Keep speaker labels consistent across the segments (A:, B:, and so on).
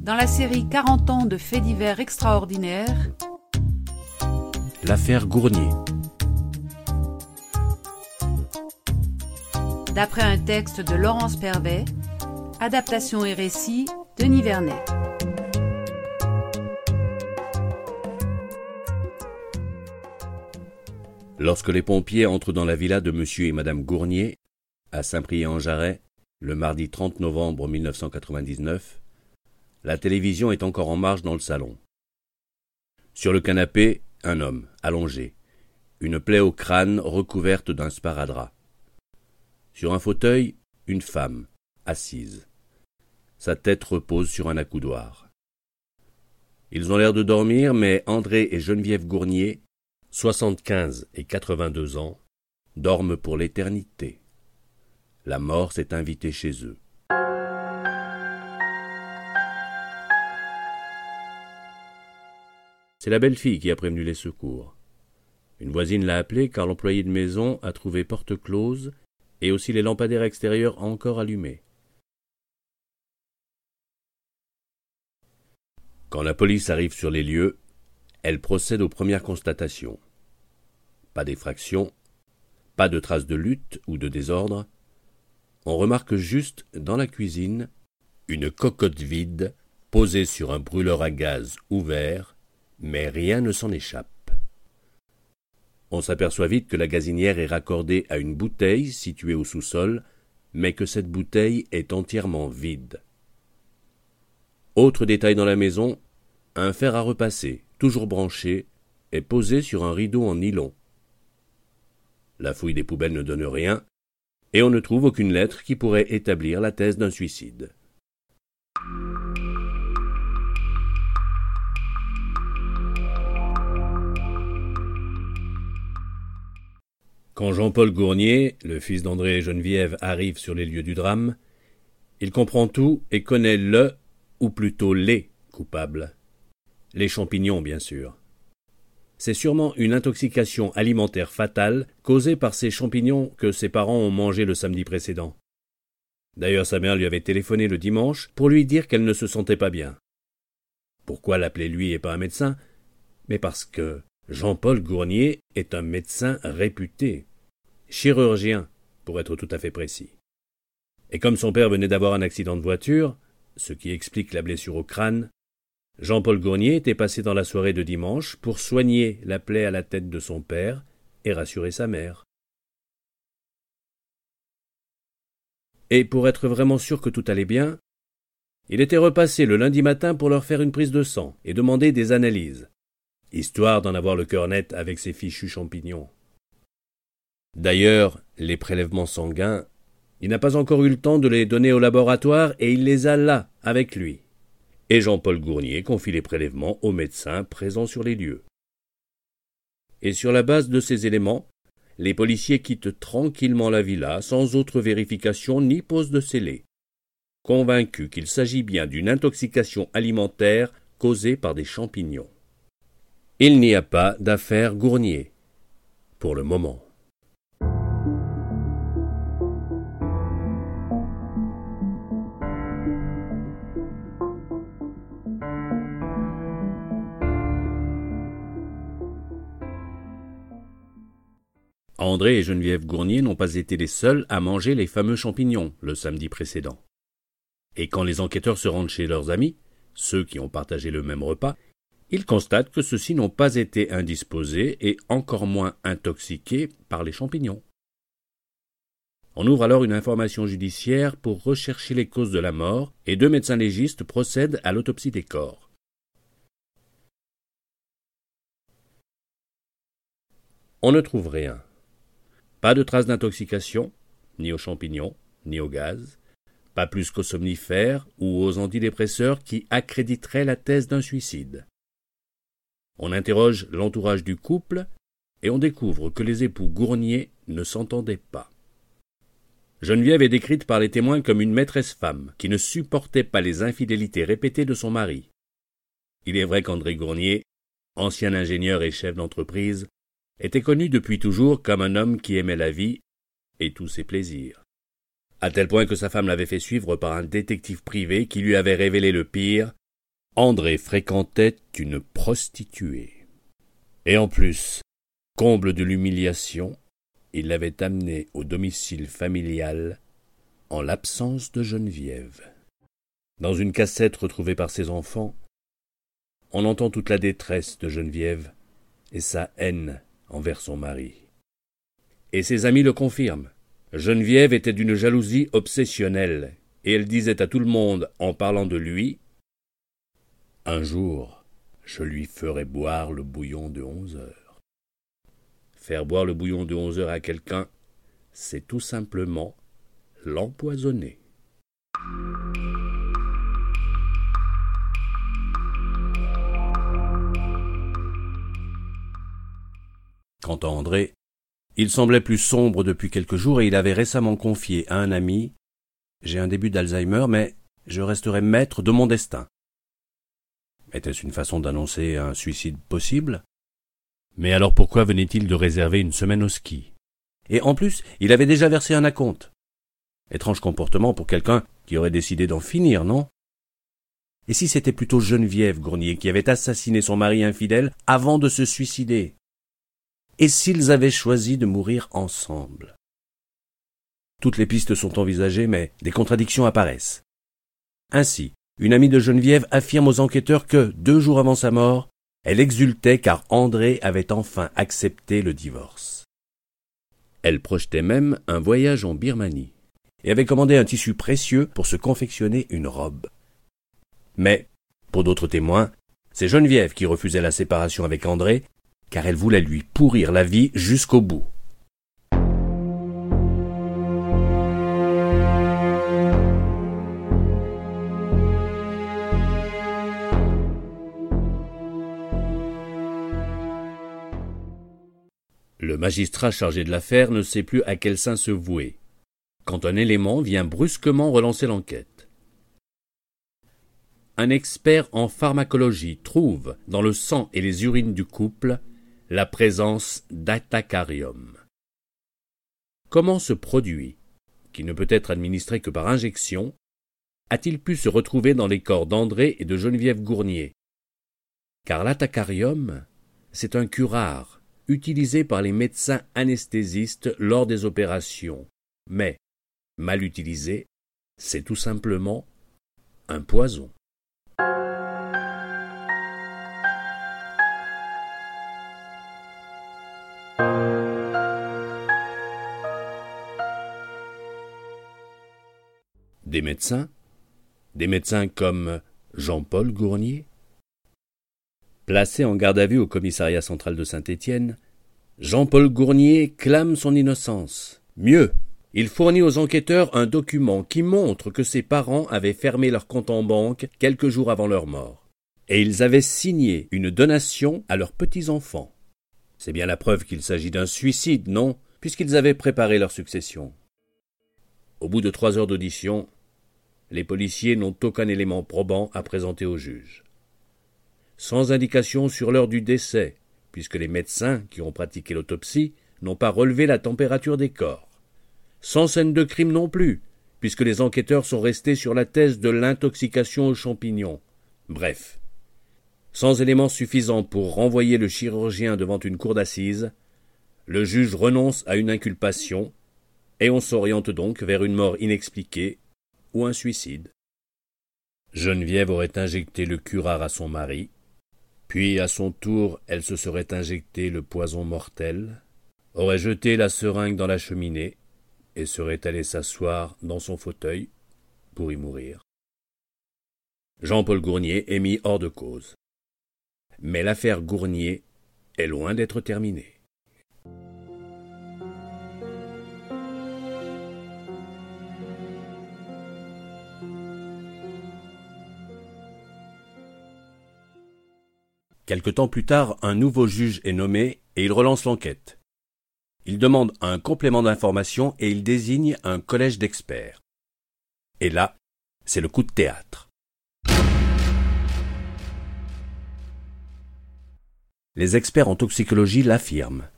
A: Dans la série 40 ans de faits divers extraordinaires,
B: L'affaire Gournier.
A: d'après un texte de Laurence Pervet, adaptation et récit Denis Vernet.
B: Lorsque les pompiers entrent dans la villa de monsieur et madame Gournier, à Saint-Priest-en-Jarret, le mardi 30 novembre 1999, la télévision est encore en marche dans le salon. Sur le canapé, un homme, allongé, une plaie au crâne recouverte d'un sparadrap. Sur un fauteuil, une femme, assise. Sa tête repose sur un accoudoir. Ils ont l'air de dormir, mais André et Geneviève Gournier, 75 et 82 ans, dorment pour l'éternité. La mort s'est invitée chez eux. C'est la belle-fille qui a prévenu les secours. Une voisine l'a appelée car l'employé de maison a trouvé porte close et aussi les lampadaires extérieurs encore allumés. Quand la police arrive sur les lieux, elle procède aux premières constatations. Pas d'effraction, pas de traces de lutte ou de désordre. On remarque juste, dans la cuisine, une cocotte vide posée sur un brûleur à gaz ouvert, mais rien ne s'en échappe. On s'aperçoit vite que la gazinière est raccordée à une bouteille située au sous-sol, mais que cette bouteille est entièrement vide. Autre détail dans la maison, un fer à repasser, toujours branché, est posé sur un rideau en nylon. La fouille des poubelles ne donne rien, et on ne trouve aucune lettre qui pourrait établir la thèse d'un suicide. Quand Jean-Paul Gournier, le fils d'André et Geneviève, arrive sur les lieux du drame, il comprend tout et connaît le, ou plutôt les, coupables. Les champignons, bien sûr. C'est sûrement une intoxication alimentaire fatale causée par ces champignons que ses parents ont mangés le samedi précédent. D'ailleurs, sa mère lui avait téléphoné le dimanche pour lui dire qu'elle ne se sentait pas bien. Pourquoi l'appeler lui et pas un médecin? Mais parce que Jean-Paul Gournier est un médecin réputé, chirurgien, pour être tout à fait précis. Et comme son père venait d'avoir un accident de voiture, ce qui explique la blessure au crâne, Jean-Paul Gournier était passé dans la soirée de dimanche pour soigner la plaie à la tête de son père et rassurer sa mère. Et pour être vraiment sûr que tout allait bien, il était repassé le lundi matin pour leur faire une prise de sang et demander des analyses, histoire d'en avoir le cœur net avec ses fichus champignons. D'ailleurs, les prélèvements sanguins, il n'a pas encore eu le temps de les donner au laboratoire et il les a là, avec lui. Et Jean-Paul Gournier confie les prélèvements aux médecins présents sur les lieux. Et sur la base de ces éléments, les policiers quittent tranquillement la villa sans autre vérification ni pose de scellé, convaincus qu'il s'agit bien d'une intoxication alimentaire causée par des champignons. Il n'y a pas d'affaire Gournier, pour le moment. André et Geneviève Gournier n'ont pas été les seuls à manger les fameux champignons le samedi précédent. Et quand les enquêteurs se rendent chez leurs amis, ceux qui ont partagé le même repas, ils constatent que ceux-ci n'ont pas été indisposés et encore moins intoxiqués par les champignons. On ouvre alors une information judiciaire pour rechercher les causes de la mort et deux médecins légistes procèdent à l'autopsie des corps. on ne trouve rien. Pas de traces d'intoxication, ni aux champignons, ni au gaz, pas plus qu'aux somnifères ou aux antidépresseurs qui accréditeraient la thèse d'un suicide. On interroge l'entourage du couple et on découvre que les époux Gournier ne s'entendaient pas. Geneviève est décrite par les témoins comme une maîtresse femme qui ne supportait pas les infidélités répétées de son mari. Il est vrai qu'André Gournier, ancien ingénieur et chef d'entreprise, était connu depuis toujours comme un homme qui aimait la vie et tous ses plaisirs. À tel point que sa femme l'avait fait suivre par un détective privé qui lui avait révélé le pire. André fréquentait une prostituée. Et en plus, comble de l'humiliation, il l'avait amené au domicile familial en l'absence de Geneviève. Dans une cassette retrouvée par ses enfants, on entend toute la détresse de Geneviève et sa haine envers son mari. Et ses amis le confirment. Geneviève était d'une jalousie obsessionnelle, et elle disait à tout le monde, en parlant de lui, Un jour, je lui ferai boire le bouillon de onze heures. Faire boire le bouillon de onze heures à quelqu'un, c'est tout simplement l'empoisonner. Quant à André, il semblait plus sombre depuis quelques jours et il avait récemment confié à un ami J'ai un début d'Alzheimer, mais je resterai maître de mon destin. Était-ce une façon d'annoncer un suicide possible? Mais alors pourquoi venait-il de réserver une semaine au ski? Et en plus, il avait déjà versé un acompte. Étrange comportement pour quelqu'un qui aurait décidé d'en finir, non? Et si c'était plutôt Geneviève Gournier qui avait assassiné son mari infidèle avant de se suicider? Et s'ils avaient choisi de mourir ensemble Toutes les pistes sont envisagées, mais des contradictions apparaissent. Ainsi, une amie de Geneviève affirme aux enquêteurs que, deux jours avant sa mort, elle exultait car André avait enfin accepté le divorce. Elle projetait même un voyage en Birmanie et avait commandé un tissu précieux pour se confectionner une robe. Mais, pour d'autres témoins, c'est Geneviève qui refusait la séparation avec André, car elle voulait lui pourrir la vie jusqu'au bout. Le magistrat chargé de l'affaire ne sait plus à quel sein se vouer, quand un élément vient brusquement relancer l'enquête. Un expert en pharmacologie trouve dans le sang et les urines du couple la présence d'atacarium. Comment ce produit, qui ne peut être administré que par injection, a-t-il pu se retrouver dans les corps d'André et de Geneviève Gournier? Car l'atacarium, c'est un curare utilisé par les médecins anesthésistes lors des opérations, mais, mal utilisé, c'est tout simplement un poison. Des médecins Des médecins comme Jean-Paul Gournier Placé en garde à vue au commissariat central de Saint-Étienne, Jean-Paul Gournier clame son innocence. Mieux, il fournit aux enquêteurs un document qui montre que ses parents avaient fermé leur compte en banque quelques jours avant leur mort. Et ils avaient signé une donation à leurs petits-enfants. C'est bien la preuve qu'il s'agit d'un suicide, non? Puisqu'ils avaient préparé leur succession. Au bout de trois heures d'audition, les policiers n'ont aucun élément probant à présenter au juge sans indication sur l'heure du décès, puisque les médecins qui ont pratiqué l'autopsie n'ont pas relevé la température des corps. Sans scène de crime non plus, puisque les enquêteurs sont restés sur la thèse de l'intoxication aux champignons. Bref, sans éléments suffisants pour renvoyer le chirurgien devant une cour d'assises, le juge renonce à une inculpation, et on s'oriente donc vers une mort inexpliquée ou un suicide. Geneviève aurait injecté le curare à son mari, puis à son tour elle se serait injecté le poison mortel, aurait jeté la seringue dans la cheminée, et serait allée s'asseoir dans son fauteuil pour y mourir. Jean-Paul Gournier est mis hors de cause. Mais l'affaire Gournier est loin d'être terminée. Quelque temps plus tard, un nouveau juge est nommé et il relance l'enquête. Il demande un complément d'information et il désigne un collège d'experts. Et là, c'est le coup de théâtre. Les experts en toxicologie l'affirment.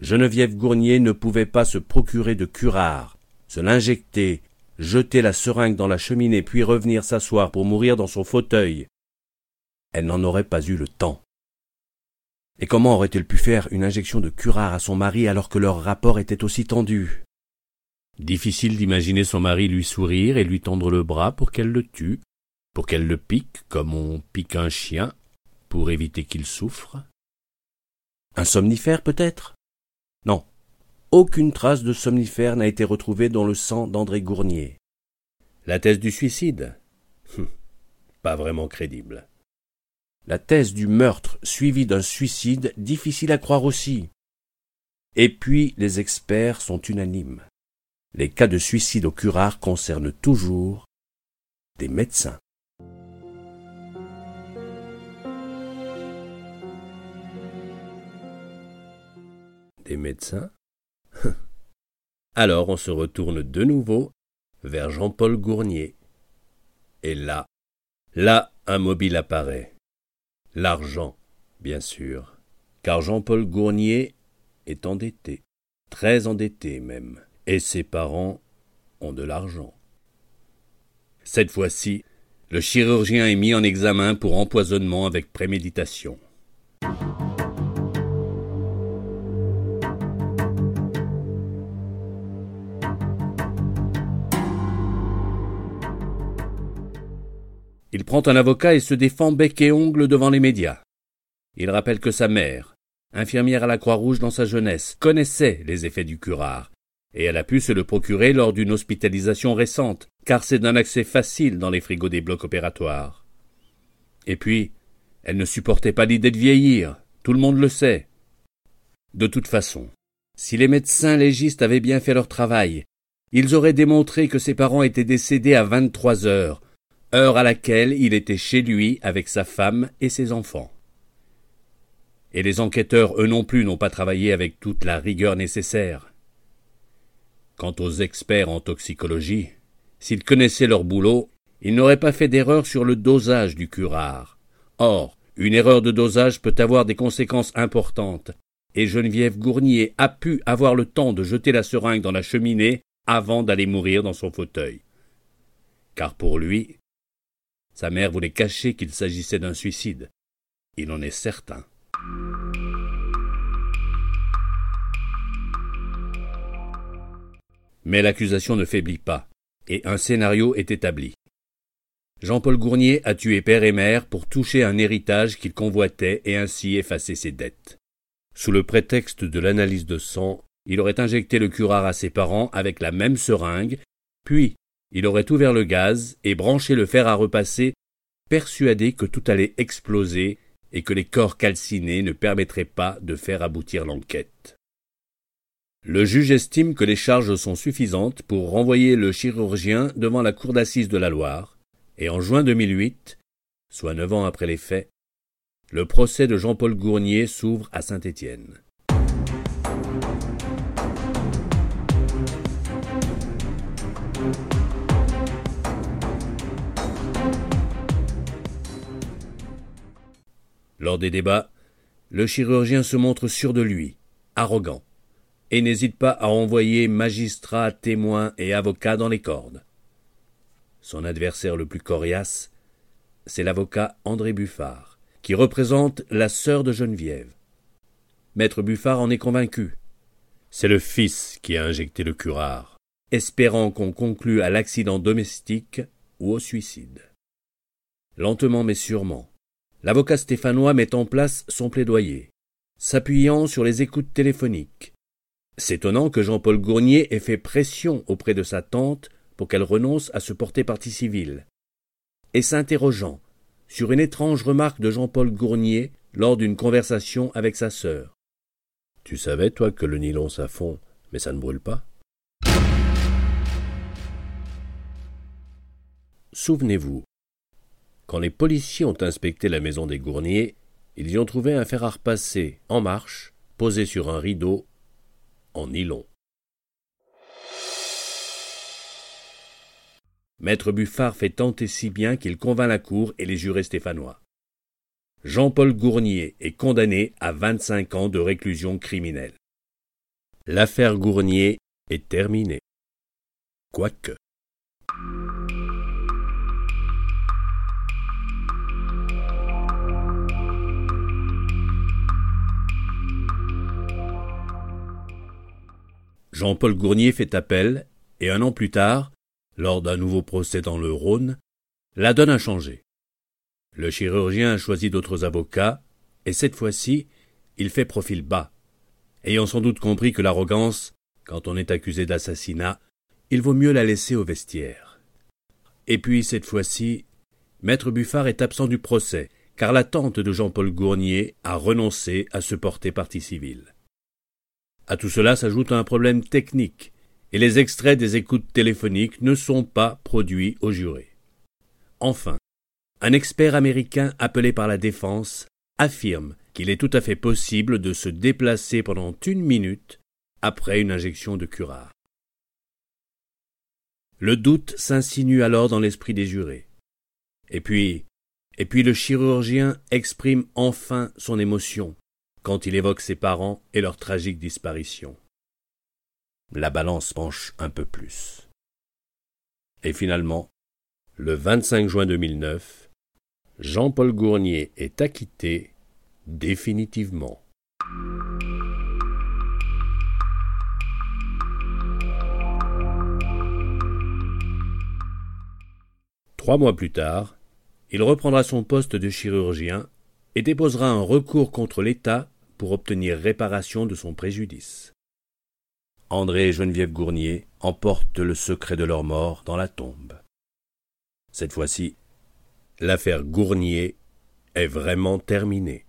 B: Geneviève Gournier ne pouvait pas se procurer de curare, se l'injecter, jeter la seringue dans la cheminée puis revenir s'asseoir pour mourir dans son fauteuil. Elle n'en aurait pas eu le temps. Et comment aurait-elle pu faire une injection de curare à son mari alors que leur rapport était aussi tendu? Difficile d'imaginer son mari lui sourire et lui tendre le bras pour qu'elle le tue, pour qu'elle le pique comme on pique un chien, pour éviter qu'il souffre. Un somnifère peut-être? Non. Aucune trace de somnifère n'a été retrouvée dans le sang d'André Gournier. La thèse du suicide? Hum, Pas vraiment crédible. La thèse du meurtre suivi d'un suicide, difficile à croire aussi. Et puis les experts sont unanimes. Les cas de suicide au curare concernent toujours des médecins. Des médecins? Alors on se retourne de nouveau vers Jean-Paul Gournier. Et là, là, un mobile apparaît. L'argent, bien sûr, car Jean-Paul Gournier est endetté, très endetté même, et ses parents ont de l'argent. Cette fois-ci, le chirurgien est mis en examen pour empoisonnement avec préméditation. Il prend un avocat et se défend bec et ongle devant les médias. Il rappelle que sa mère, infirmière à la Croix-Rouge dans sa jeunesse, connaissait les effets du curare, et elle a pu se le procurer lors d'une hospitalisation récente, car c'est d'un accès facile dans les frigos des blocs opératoires. Et puis, elle ne supportait pas l'idée de vieillir, tout le monde le sait. De toute façon, si les médecins légistes avaient bien fait leur travail, ils auraient démontré que ses parents étaient décédés à vingt-trois heures, heure à laquelle il était chez lui avec sa femme et ses enfants. Et les enquêteurs, eux non plus, n'ont pas travaillé avec toute la rigueur nécessaire. Quant aux experts en toxicologie, s'ils connaissaient leur boulot, ils n'auraient pas fait d'erreur sur le dosage du curare. Or, une erreur de dosage peut avoir des conséquences importantes, et Geneviève Gournier a pu avoir le temps de jeter la seringue dans la cheminée avant d'aller mourir dans son fauteuil. Car pour lui, sa mère voulait cacher qu'il s'agissait d'un suicide. Il en est certain. Mais l'accusation ne faiblit pas, et un scénario est établi. Jean-Paul Gournier a tué père et mère pour toucher un héritage qu'il convoitait et ainsi effacer ses dettes. Sous le prétexte de l'analyse de sang, il aurait injecté le curare à ses parents avec la même seringue, puis il aurait ouvert le gaz et branché le fer à repasser, persuadé que tout allait exploser et que les corps calcinés ne permettraient pas de faire aboutir l'enquête. Le juge estime que les charges sont suffisantes pour renvoyer le chirurgien devant la cour d'assises de la Loire, et en juin 2008, soit neuf ans après les faits, le procès de Jean-Paul Gournier s'ouvre à Saint-Étienne. Lors des débats, le chirurgien se montre sûr de lui, arrogant, et n'hésite pas à envoyer magistrats, témoins et avocats dans les cordes. Son adversaire le plus coriace, c'est l'avocat André Buffard, qui représente la sœur de Geneviève. Maître Buffard en est convaincu. C'est le fils qui a injecté le curare, espérant qu'on conclue à l'accident domestique ou au suicide. Lentement mais sûrement, l'avocat stéphanois met en place son plaidoyer, s'appuyant sur les écoutes téléphoniques. S'étonnant que Jean-Paul Gournier ait fait pression auprès de sa tante pour qu'elle renonce à se porter partie civile, et s'interrogeant sur une étrange remarque de Jean-Paul Gournier lors d'une conversation avec sa sœur. Tu savais, toi, que le nylon ça fond, mais ça ne brûle pas? Souvenez-vous, quand les policiers ont inspecté la maison des Gourniers, ils y ont trouvé un fer à repasser en marche, posé sur un rideau en nylon. Maître Buffard fait tant et si bien qu'il convainc la cour et les jurés stéphanois. Jean-Paul Gournier est condamné à vingt-cinq ans de réclusion criminelle. L'affaire Gournier est terminée. Quoique. Jean-Paul Gournier fait appel, et un an plus tard, lors d'un nouveau procès dans le Rhône, la donne a changé. Le chirurgien a choisi d'autres avocats, et cette fois-ci, il fait profil bas. Ayant sans doute compris que l'arrogance, quand on est accusé d'assassinat, il vaut mieux la laisser au vestiaire. Et puis, cette fois-ci, Maître Buffard est absent du procès, car la tante de Jean-Paul Gournier a renoncé à se porter partie civile. À tout cela s'ajoute un problème technique, et les extraits des écoutes téléphoniques ne sont pas produits aux jurés. Enfin, un expert américain appelé par la défense affirme qu'il est tout à fait possible de se déplacer pendant une minute après une injection de curare. Le doute s'insinue alors dans l'esprit des jurés. Et puis, et puis le chirurgien exprime enfin son émotion quand il évoque ses parents et leur tragique disparition. La balance penche un peu plus. Et finalement, le 25 juin 2009, Jean-Paul Gournier est acquitté définitivement. Trois mois plus tard, il reprendra son poste de chirurgien et déposera un recours contre l'État pour obtenir réparation de son préjudice. André et Geneviève Gournier emportent le secret de leur mort dans la tombe. Cette fois-ci, l'affaire Gournier est vraiment terminée.